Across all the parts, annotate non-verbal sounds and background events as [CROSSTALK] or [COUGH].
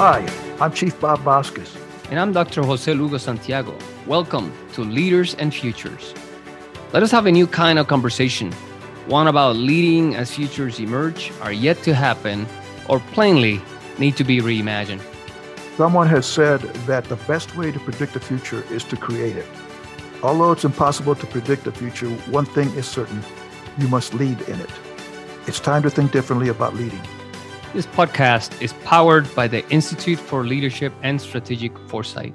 Hi, I'm Chief Bob Vasquez. And I'm Dr. Jose Lugo Santiago. Welcome to Leaders and Futures. Let us have a new kind of conversation, one about leading as futures emerge, are yet to happen, or plainly need to be reimagined. Someone has said that the best way to predict the future is to create it. Although it's impossible to predict the future, one thing is certain you must lead in it. It's time to think differently about leading. This podcast is powered by the Institute for Leadership and Strategic Foresight.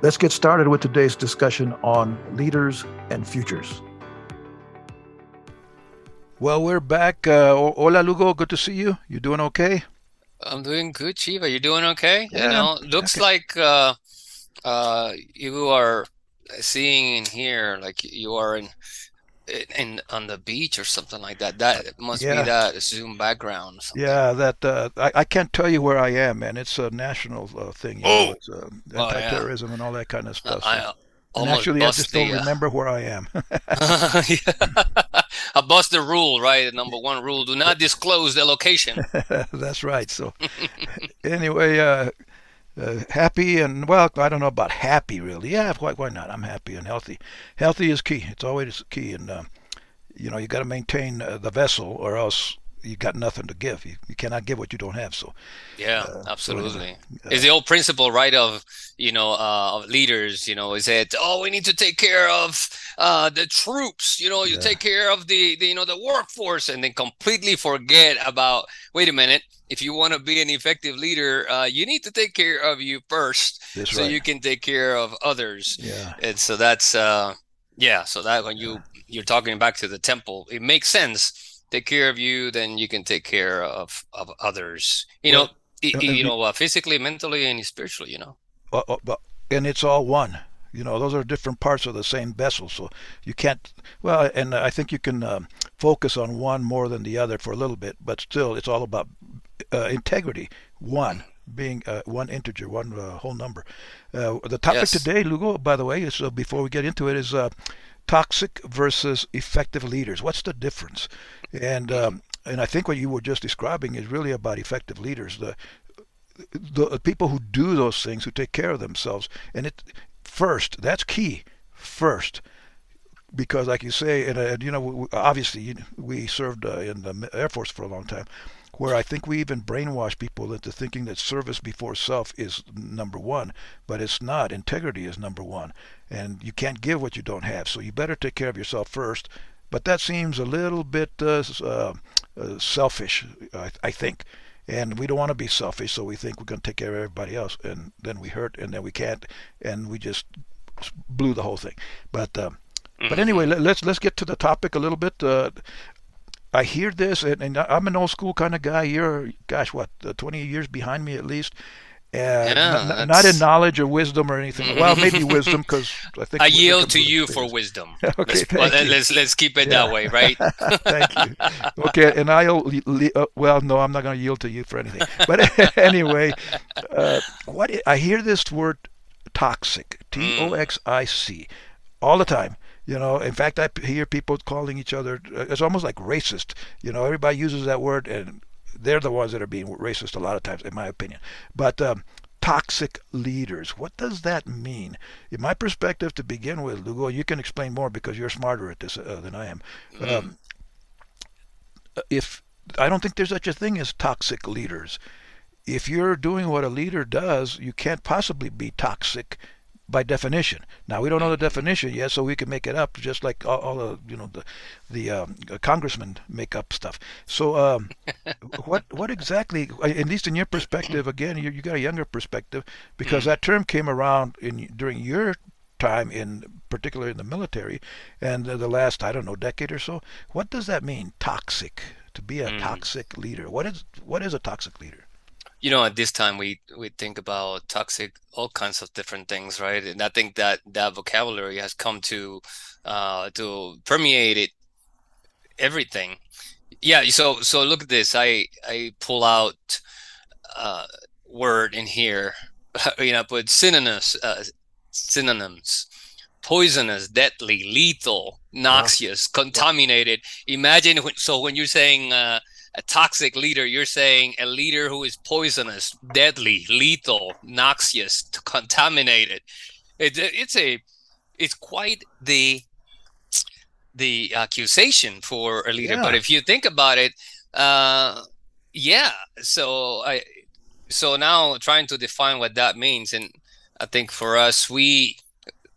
Let's get started with today's discussion on leaders and futures. Well, we're back. Uh, hola, Lugo. Good to see you. You doing okay? I'm doing good, Chiva. You doing okay? Yeah, You know, looks okay. like uh, uh, you are seeing in here like you are in in on the beach or something like that. That must Yeah. be that Zoom background. Yeah, that uh, I, I can't tell you where I am, man. It's a national uh, thing. You Oh! know, it's uh, Oh, yeah. anti-terrorism and all that kind of stuff. I so- uh, and actually, I just the, don't uh, remember where I am. [LAUGHS] I bust the rule, right? The number one rule: do not disclose the location. [LAUGHS] That's right. So, [LAUGHS] anyway, uh, happy and well, I don't know about happy really. Yeah, why, why not? I'm happy and healthy. Healthy is key. It's always key, and uh, you know you got to maintain uh, the vessel, or else you got nothing to give. You, you cannot give what you don't have. So, Yeah, Uh, so absolutely. anyway, It's the old principle, right? Of you know, uh, of leaders. You know, is that oh, we need to take care of uh, the troops. You know, you Yeah. take care of the, the you know the workforce, and then completely forget about. Wait a minute. If you want to be an effective leader, uh, you need to take care of you first, that's so right. you can take care of others. yeah. And so that's uh, yeah. So that when you you're talking back to the temple, it makes sense. Take care of you, then you can take care of of others. You know, Well, uh, you you- know, uh, physically, mentally, and spiritually. You know. Uh, uh, but and it's all one. You know, those are different parts of the same vessel, so you can't. Well, and I think you can um, focus on one more than the other for a little bit, but still, it's all about uh, integrity. One being uh, one integer, one uh, whole number. Uh, the topic Yes. today, Lugo, by the way, is uh, before we get into it, is uh, toxic versus effective leaders. What's the difference? And um, and I think what you were just describing is really about effective leaders. The the people who do those things, who take care of themselves, and it first. That's key. First, because like you say, and, uh, you know, obviously we served uh, in the Air Force for a long time, where I think we even brainwash people into thinking that service before self is number one, but it's not. Integrity is number one, and you can't give what you don't have. So you better take care of yourself first. But that seems a little bit uh, uh, uh, selfish, I, I think. And we don't want to be selfish, so we think we're going to take care of everybody else, and then we hurt, and then we can't, and we just blew the whole thing. But um, but anyway, let, let's let's get to the topic a little bit. Uh, I hear this, and, and I'm an old school kind of guy. You're, gosh, what, uh, 20 years behind me at least. Uh, n- n- not in knowledge or wisdom or anything. [LAUGHS] Well, maybe wisdom, because I think I yield to you for wisdom. [LAUGHS] Okay, let's, well, let's let's keep it Yeah. that way, [LAUGHS] right? Thank you. Okay, and I'll uh, well, no, I'm not going to yield to you for anything. But anyway, uh, what I, I hear this word toxic, T O X I C, all the time. You know, in fact, I hear people calling each other. Uh, it's almost like racist. You know, everybody uses that word, and they're the ones that are being racist a lot of times, in my opinion. But um, toxic leaders, what does that mean? In my perspective, to begin with, Lugo, you can explain more because you're smarter at this uh, than I am. Um, if I don't think there's such a thing as toxic leaders. If you're doing what a leader does, you can't possibly be toxic by definition. Now we don't know the definition yet, so we can make it up, just like all, all the you know the the um, congressmen make up stuff. So um, [LAUGHS] what what exactly, at least in your perspective, again, you you got a younger perspective because that term came around in during your time in particular in the military and the last I don't know decade or so. What does that mean? Toxic to be a Mm. toxic leader. What is what is a toxic leader? You know, at this time we we think about toxic, all kinds of different things, right? And I think that that vocabulary has come to uh, to permeate it everything. Yeah. So so look at this. I I pull out uh, word in here. [LAUGHS] You know, put synonyms uh, synonyms. Poisonous, deadly, lethal, noxious, contaminated. Imagine when, so when you're saying uh, a toxic leader, you're saying a leader who is poisonous, deadly, lethal, noxious, contaminated. It, it's a, it's quite the, the accusation for a leader. Yeah. But if you think about it, uh, yeah. So I, so now trying to define what that means, and I think for us, we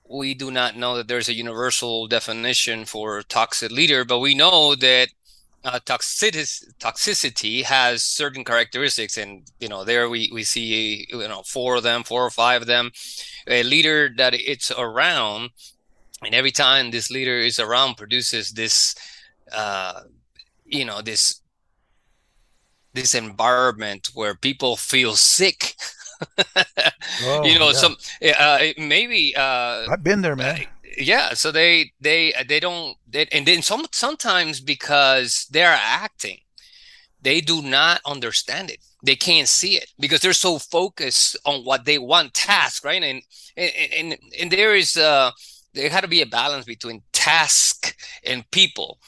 we do not know that there's a universal definition for toxic leader, but we know that uh, toxicity, toxicity has certain characteristics, and you know there we we see you know four of them, four or five of them. A leader that it's around, and every time this leader is around, produces this, uh, you know, this this environment where people feel sick. [LAUGHS] oh, you know, yeah. some uh, maybe uh, I've been there, man yeah so they they they don't they, and then some sometimes because they're acting they do not understand it. They can't see it because they're so focused on what they want task right? And and and, and there is uh there had to be a balance between task and people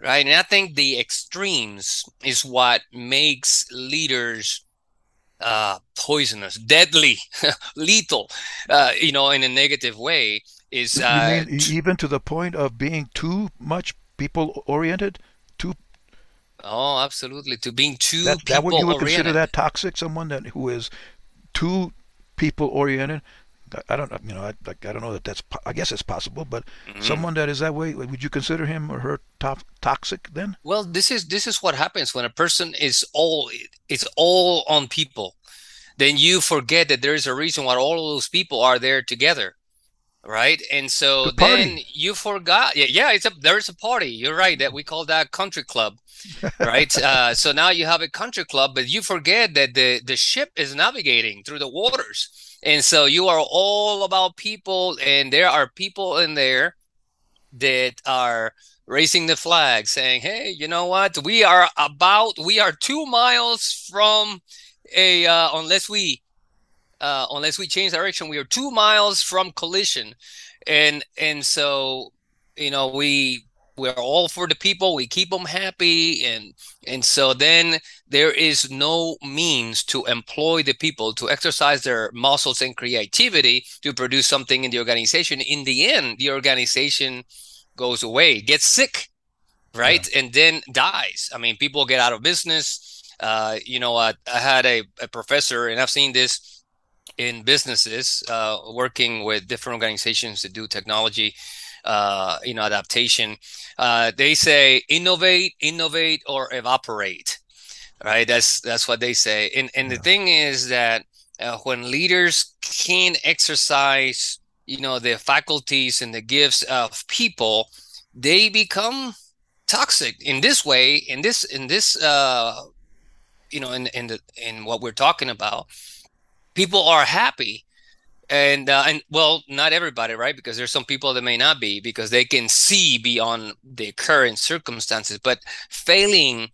right? And i think the extremes is what makes leaders uh poisonous deadly [LAUGHS] lethal uh you know in a negative way is uh, even to the point of being too much people oriented? Too oh absolutely. To being too that, that what you would consider that toxic someone that who is too people oriented? I don't you know I, I don't know that that's I guess it's possible but mm-hmm. someone that is that way would you consider him or her top, toxic then? Well this is this is what happens when a person is all it's all on people. Then you forget that there is a reason why all of those people are there together right? And so the then you forgot yeah yeah it's a there's a party you're right that we call that country club [LAUGHS] right? Uh, so now you have a country club but you forget that the the ship is navigating through the waters. And so you are all about people and there are people in there that are raising the flag saying hey you know what? We are about we are two miles from a uh, unless we uh, unless we change direction, we are two miles from collision, and and so you know we we're all for the people. We keep them happy. And and so then there is no means to employ the people to exercise their muscles and creativity to produce something in the organization. In the end the organization goes away gets sick right? Yeah. and then dies. I mean people get out of business. Uh, you know I, I had a, a professor and i've seen this in businesses uh, working with different organizations to do technology uh, you know adaptation uh, they say innovate innovate or evaporate right? That's that's what they say. And and yeah. the thing is that uh, when leaders can exercise you know the faculties and the gifts of people they become toxic in this way in this in this uh you know in in the in what we're talking about people are happy. And uh, and well not everybody right? Because there's some people that may not be because they can see beyond the current circumstances. But failing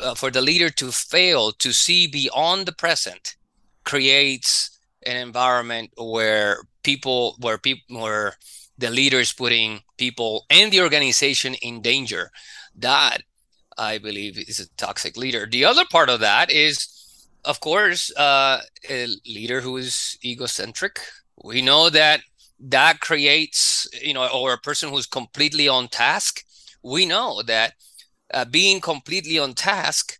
uh, for the leader to fail to see beyond the present creates an environment where people where people where the leader is putting people and the organization in danger. That i believe is a toxic leader. The other part of that is of course, uh, a leader who is egocentric. We know that that creates, you know, or a person who's completely on task. We know that uh, being completely on task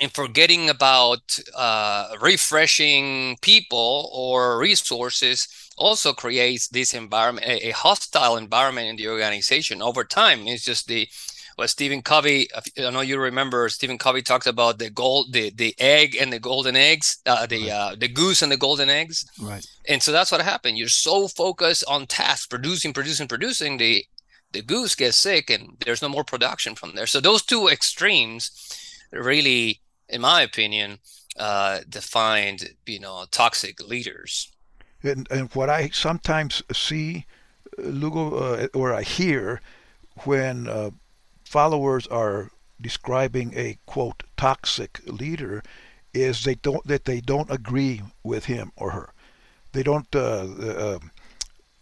and forgetting about uh, refreshing people or resources also creates this environment, a, a hostile environment in the organization over time. It's just the what Stephen Covey, I know you remember Stephen Covey talked about the gold, the the egg and the golden eggs, uh, the right. uh, the goose and the golden eggs. Right. And so that's what happened. You're so focused on tasks, producing, producing, producing. The the goose gets sick, and there's no more production from there. So those two extremes, really, in my opinion, uh, defined you know toxic leaders. And, and what I sometimes see, Lugo, uh, or I hear when uh, followers are describing a quote toxic leader is they don't that they don't agree with him or her. They don't. Uh, uh,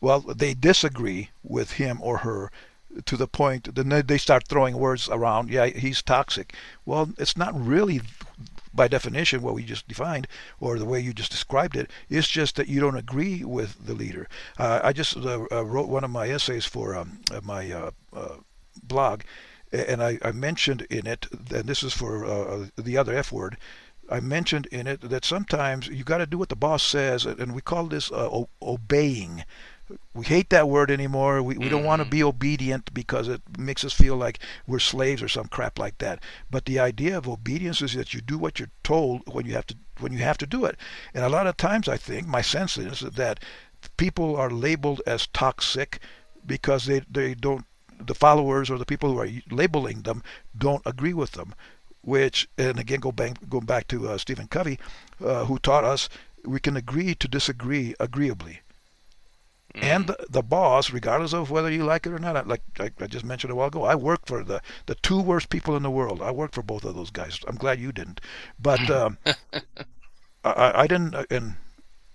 well, they disagree with him or her to the point, then they start throwing words around. Yeah, he's toxic. Well, it's not really by definition what we just defined or the way you just described it. It's just that you don't agree with the leader. Uh, I just uh, uh wrote one of my essays for um, uh, my blog, and I, I, mentioned in it, and this is for uh, uh, the other F word. I mentioned in it that sometimes you got to do what the boss says, and we call this uh, obeying we hate that word anymore. We, we don't want to mm-hmm. be obedient because it makes us feel like we're slaves or some crap like that. But the idea of obedience is that you do what you're told when you have to when you have to do it. And a lot of times, I think my sense is that people are labeled as toxic because they they don't the followers or the people who are labeling them don't agree with them. Which and again go back going back to uh, Stephen Covey, uh, who taught us we can agree to disagree agreeably mm. and the, the, boss, regardless of whether you like it or not. Like, like I just mentioned a while ago, I worked for the the two worst people in the world. I worked for both of those guys. I'm glad you didn't, but [LAUGHS] um, I, I, didn't, uh, and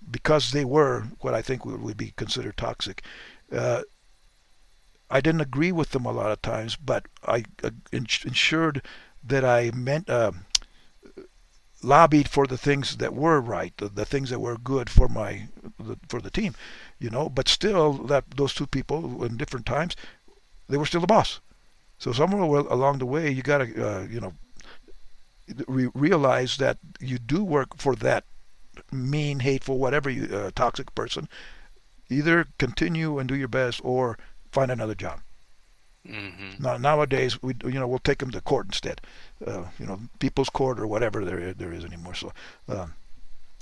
because they were what I think would, would be considered toxic. Uh, I didn't agree with them a lot of times, but I uh, ensured that I meant uh, lobbied for the things that were right, the, the things that were good for my the, for the team you know. But still, that those two people in different times, they were still the boss. So somewhere along the way, you got to, uh, you know, re- realize that you do work for that mean, hateful, whatever you, uh, toxic person. Either continue and do your best, or find another job. Mm-hmm. Now, nowadays, we you know we'll take them to court instead, uh, you know, people's court or whatever there there is anymore. So. Um,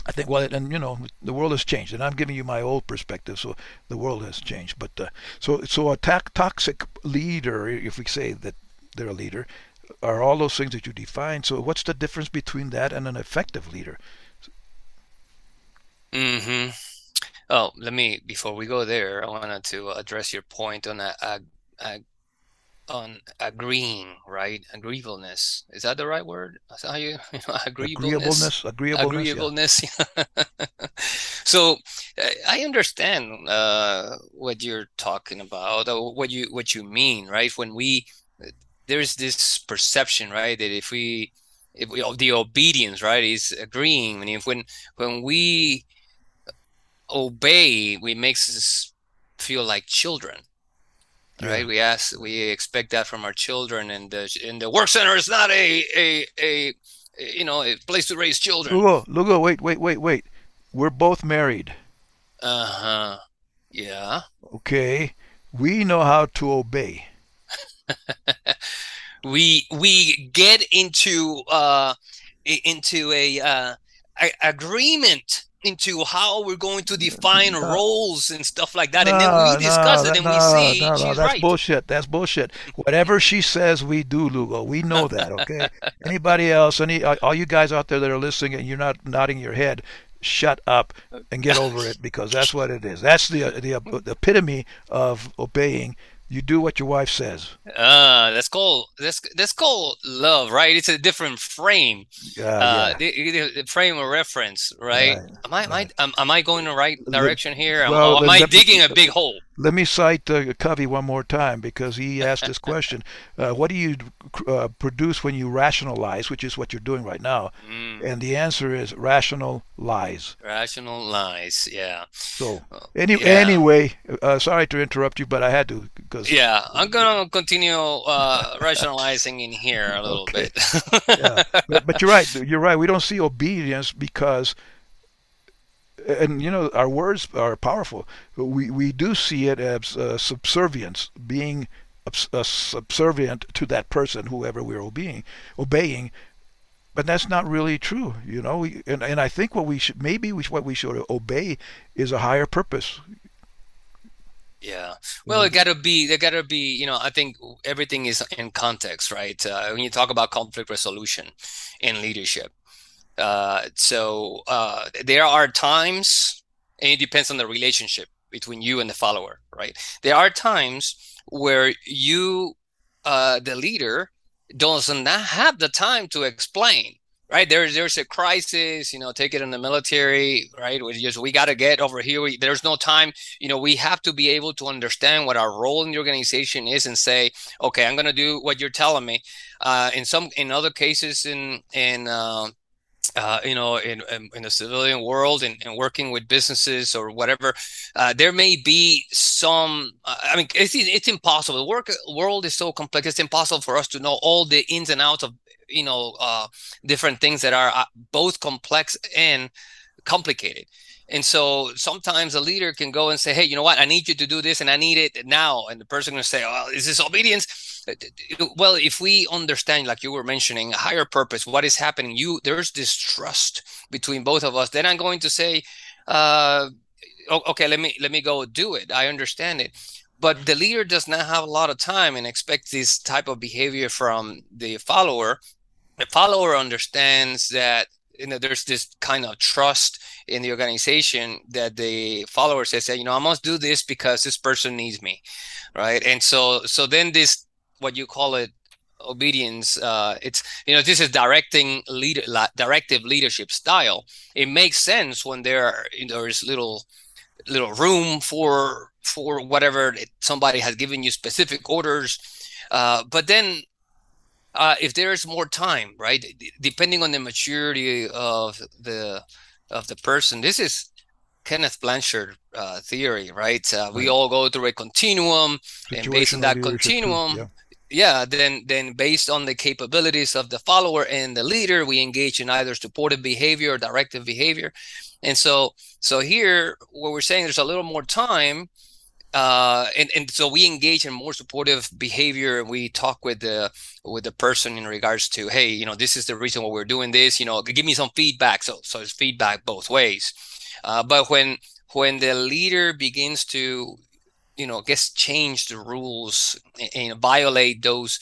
I think well, and you know, the world has changed, and I'm giving you my old perspective, so the world has changed. But uh, so so a toxic leader, if we say that they're a leader, are all those things that you define. So what's the difference between that and an effective leader? Hmm. Oh, let me before we go there, I wanted to address your point on a, a, a on agreeing, right? Agreeableness. Is that the right word? Is that how you, [LAUGHS] you know, agreeableness? Agreeableness. Agreeableness. Yeah. [LAUGHS] so I understand uh, what you're talking about, or what you what you mean, right? When we there's this perception, right, that if we if we, the obedience, right, is agreeing. And if when when we obey, we makes us feel like children yeah. right we ask we expect that from our children and the and the work center is not a a a, you know a place to raise children. Lugo lugo wait wait wait wait. We're both married. Uh-huh. Yeah. Okay. We know how to obey. [LAUGHS] We we get into uh into a uh a agreement into how we're going to define no, roles and stuff like that, and then we discuss no, it and we see no, she's that's right. bullshit. That's bullshit. Whatever she says, we do, Lugo. We know that. Okay. Anybody else? Any all you guys out there that are listening and you're not nodding your head, shut up and get over it because that's what it is. That's the uh, the, uh, the epitome of obeying you do what your wife says. Uh, that's called that's that's called love, right? It's a different frame. Yeah, uh, yeah. The, the, frame of reference, right? right am I right. am I am I going the right direction here? Well, am, am I digging a big hole? Let me cite uh, Covey one more time because he asked this question. [LAUGHS] Uh, what do you uh, produce when you rationalize, which is what you're doing right now? Mm. And the answer is rational lies. Rational lies, yeah. So any, yeah. anyway, uh, sorry to interrupt you, but I had to. Cause, yeah, I'm going [LAUGHS] to continue uh, rationalizing in here a little okay. bit. yeah. [LAUGHS] But, but you're right. You're right. We don't see obedience because and you know our words are powerful. We we do see it as uh, subservience, being uh, subservient to that person, whoever we're obeying, obeying. But that's not really true, you know. We, and and I think what we should maybe we, what we should obey is a higher purpose. Yeah. Well, it got to be, there got to be, you know, I think everything is in context, right? Uh, when you talk about conflict resolution in leadership, uh, so uh, there are times, and it depends on the relationship between you and the follower, right? There are times where you, uh, the leader, does not have the time to explain right? There's there's a crisis you know take it in the military right? We just we got to get over here. We, there's no time. You know we have to be able to understand what our role in the organization is and say okay i'm going to do what you're telling me. Uh, in some in other cases in in uh, uh, you know, in, in the civilian world and, and working with businesses or whatever, uh, there may be some. Uh, I mean, it's it's impossible. The work world is so complex. It's impossible for us to know all the ins and outs of you know uh, different things that are uh, both complex and complicated. And so sometimes a leader can go and say, "Hey, you know what? I need you to do this, and I need it now." And the person can say, "Oh, is this obedience?" Uh, uh, well, if we understand, like you were mentioning, a higher purpose, what is happening, you there's this trust between both of us. Then I'm going to say, uh, "Okay, let me let me go do it. I understand it." But mm-hmm. the leader does not have a lot of time and expect this type of behavior from the follower. The follower understands that you know there's this kind of trust in the organization that the follower says you know i must do this because this person needs me right and so so then this what you call it obedience uh it's you know this is directing lead directive leadership style it makes sense when there there's little little room for for whatever somebody has given you specific orders uh but then uh, if there is more time, right? Depending on the maturity of the of the person, this is Kenneth Blanchard uh, theory, right? Uh, we all go through a continuum, and based on that continuum, yeah. Yeah, then then based on the capabilities of the follower and the leader, we engage in either supportive behavior or directive behavior. And so, so here, what we're saying, there's a little more time uh, and and so we engage in more supportive behavior. and We talk with the with the person in regards to, hey, you know, this is the reason why we're doing this. You know, give me some feedback. So so it's feedback both ways. Uh, but when when the leader begins to, you know, guess change the rules and, and violate those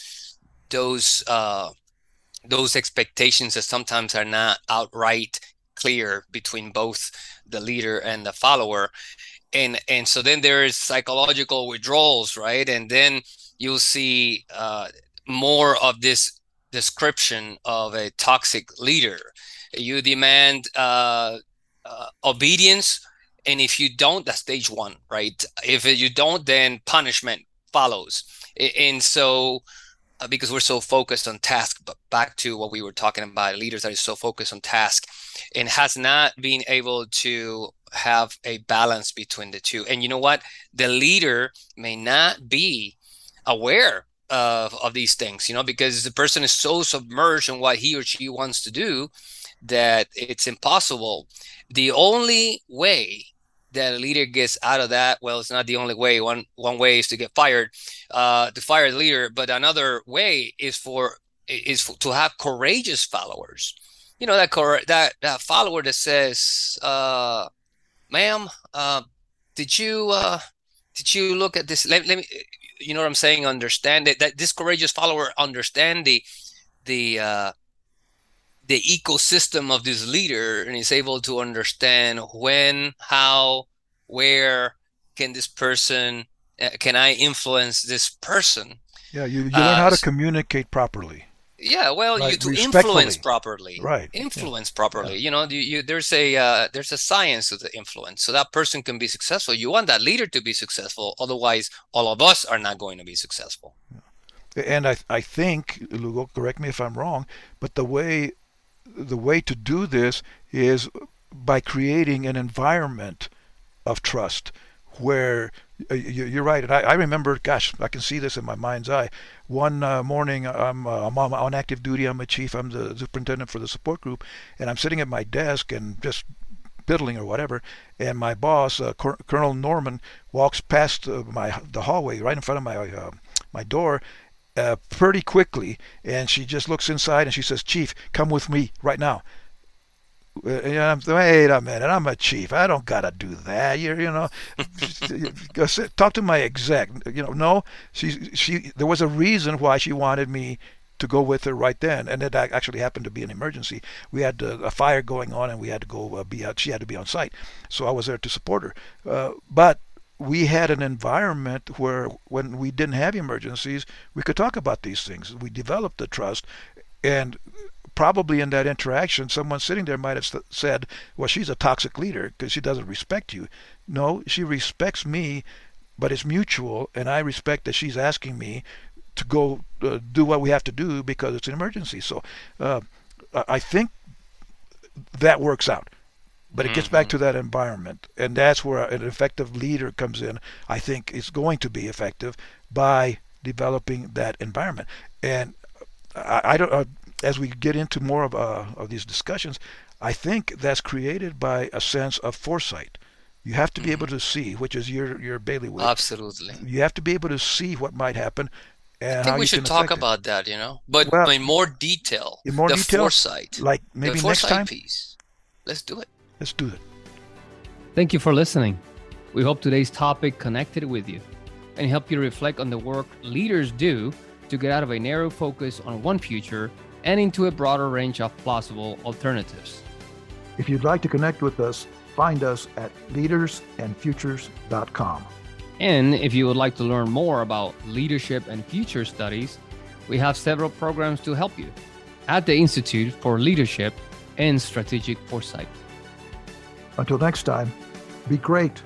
those uh, those expectations that sometimes are not outright clear between both the leader and the follower. And and so then there is psychological withdrawals right? And then you'll see uh, more of this description of a toxic leader. You demand uh, uh, obedience and if you don't that's stage one right if you don't then punishment follows and so uh, because we're so focused on task but back to what we were talking about leaders that is so focused on task and has not been able to have a balance between the two. And you know what? The leader may not be aware of, of these things, you know, because the person is so submerged in what he or she wants to do that it's impossible. The only way that a leader gets out of that, well, it's not the only way. One one way is to get fired, uh, to fire the leader, but another way is for is for, to have courageous followers. You know that cor- that that follower that says, uh, ma'am, uh, did you uh, did you look at this? Let, let me, you know what I'm saying? Understand it. That this courageous follower understand the the uh, the ecosystem of this leader, and is able to understand when, how, where can this person uh, can I influence this person? Yeah, you, you learn how to uh, communicate properly yeah well right, you to influence properly right influence yeah. properly yeah. you know you, you, there's a uh, there's a science to the influence so that person can be successful you want that leader to be successful otherwise all of us are not going to be successful yeah. and i i think lugo correct me if i'm wrong but the way the way to do this is by creating an environment of trust where uh, you're right, and I, remember. Gosh, I can see this in my mind's eye. One uh, morning, I'm, uh, on, active duty. I'm a chief. I'm the superintendent for the support group, and I'm sitting at my desk and just biddling or whatever. And my boss, Colonel Norman, walks past my the hallway right in front of my my door. Pretty quickly, and she just looks inside and she says, "Chief, come with me right now." And I'm wait a minute, I'm a chief. I don't gotta do that. You you know, [LAUGHS] talk to my exec. You know, no, she she. There was a reason why she wanted me to go with her right then, and it actually happened to be an emergency. We had uh, a fire going on, and we had to go uh, be out. She had to be on site, so I was there to support her. Uh, but we had an environment where, when we didn't have emergencies, we could talk about these things. We developed the trust, and probably in that interaction, someone sitting there might have said, "Well, she's a toxic leader because she doesn't respect you." No, she respects me, but it's mutual, and I respect that she's asking me to go uh, do what we have to do because it's an emergency. So uh, I think that works out. But it gets back to mm-hmm. that environment, and that's where an effective leader comes in. I think is going to be effective by developing that environment. And I, I don't. Uh, as we get into more of uh, of these discussions, I think that's created by a sense of foresight. You have to be able mm-hmm. to see, which is your your bailiwick. Absolutely. You have to be able to see what might happen. And I think we should talk about it. that, you know, but well, in more detail. In more the detail, foresight, like maybe the next time. Piece. Let's do it. Let's do it. Thank you for listening. We hope today's topic connected with you and help you reflect on the work leaders do to get out of a narrow focus on one future and into a broader range of plausible alternatives. If you'd like to connect with us, find us at leadersandfutures.com. And if you would like to learn more about leadership and future studies, we have several programs to help you at the Institute for Leadership and Strategic Foresight. Until next time, be great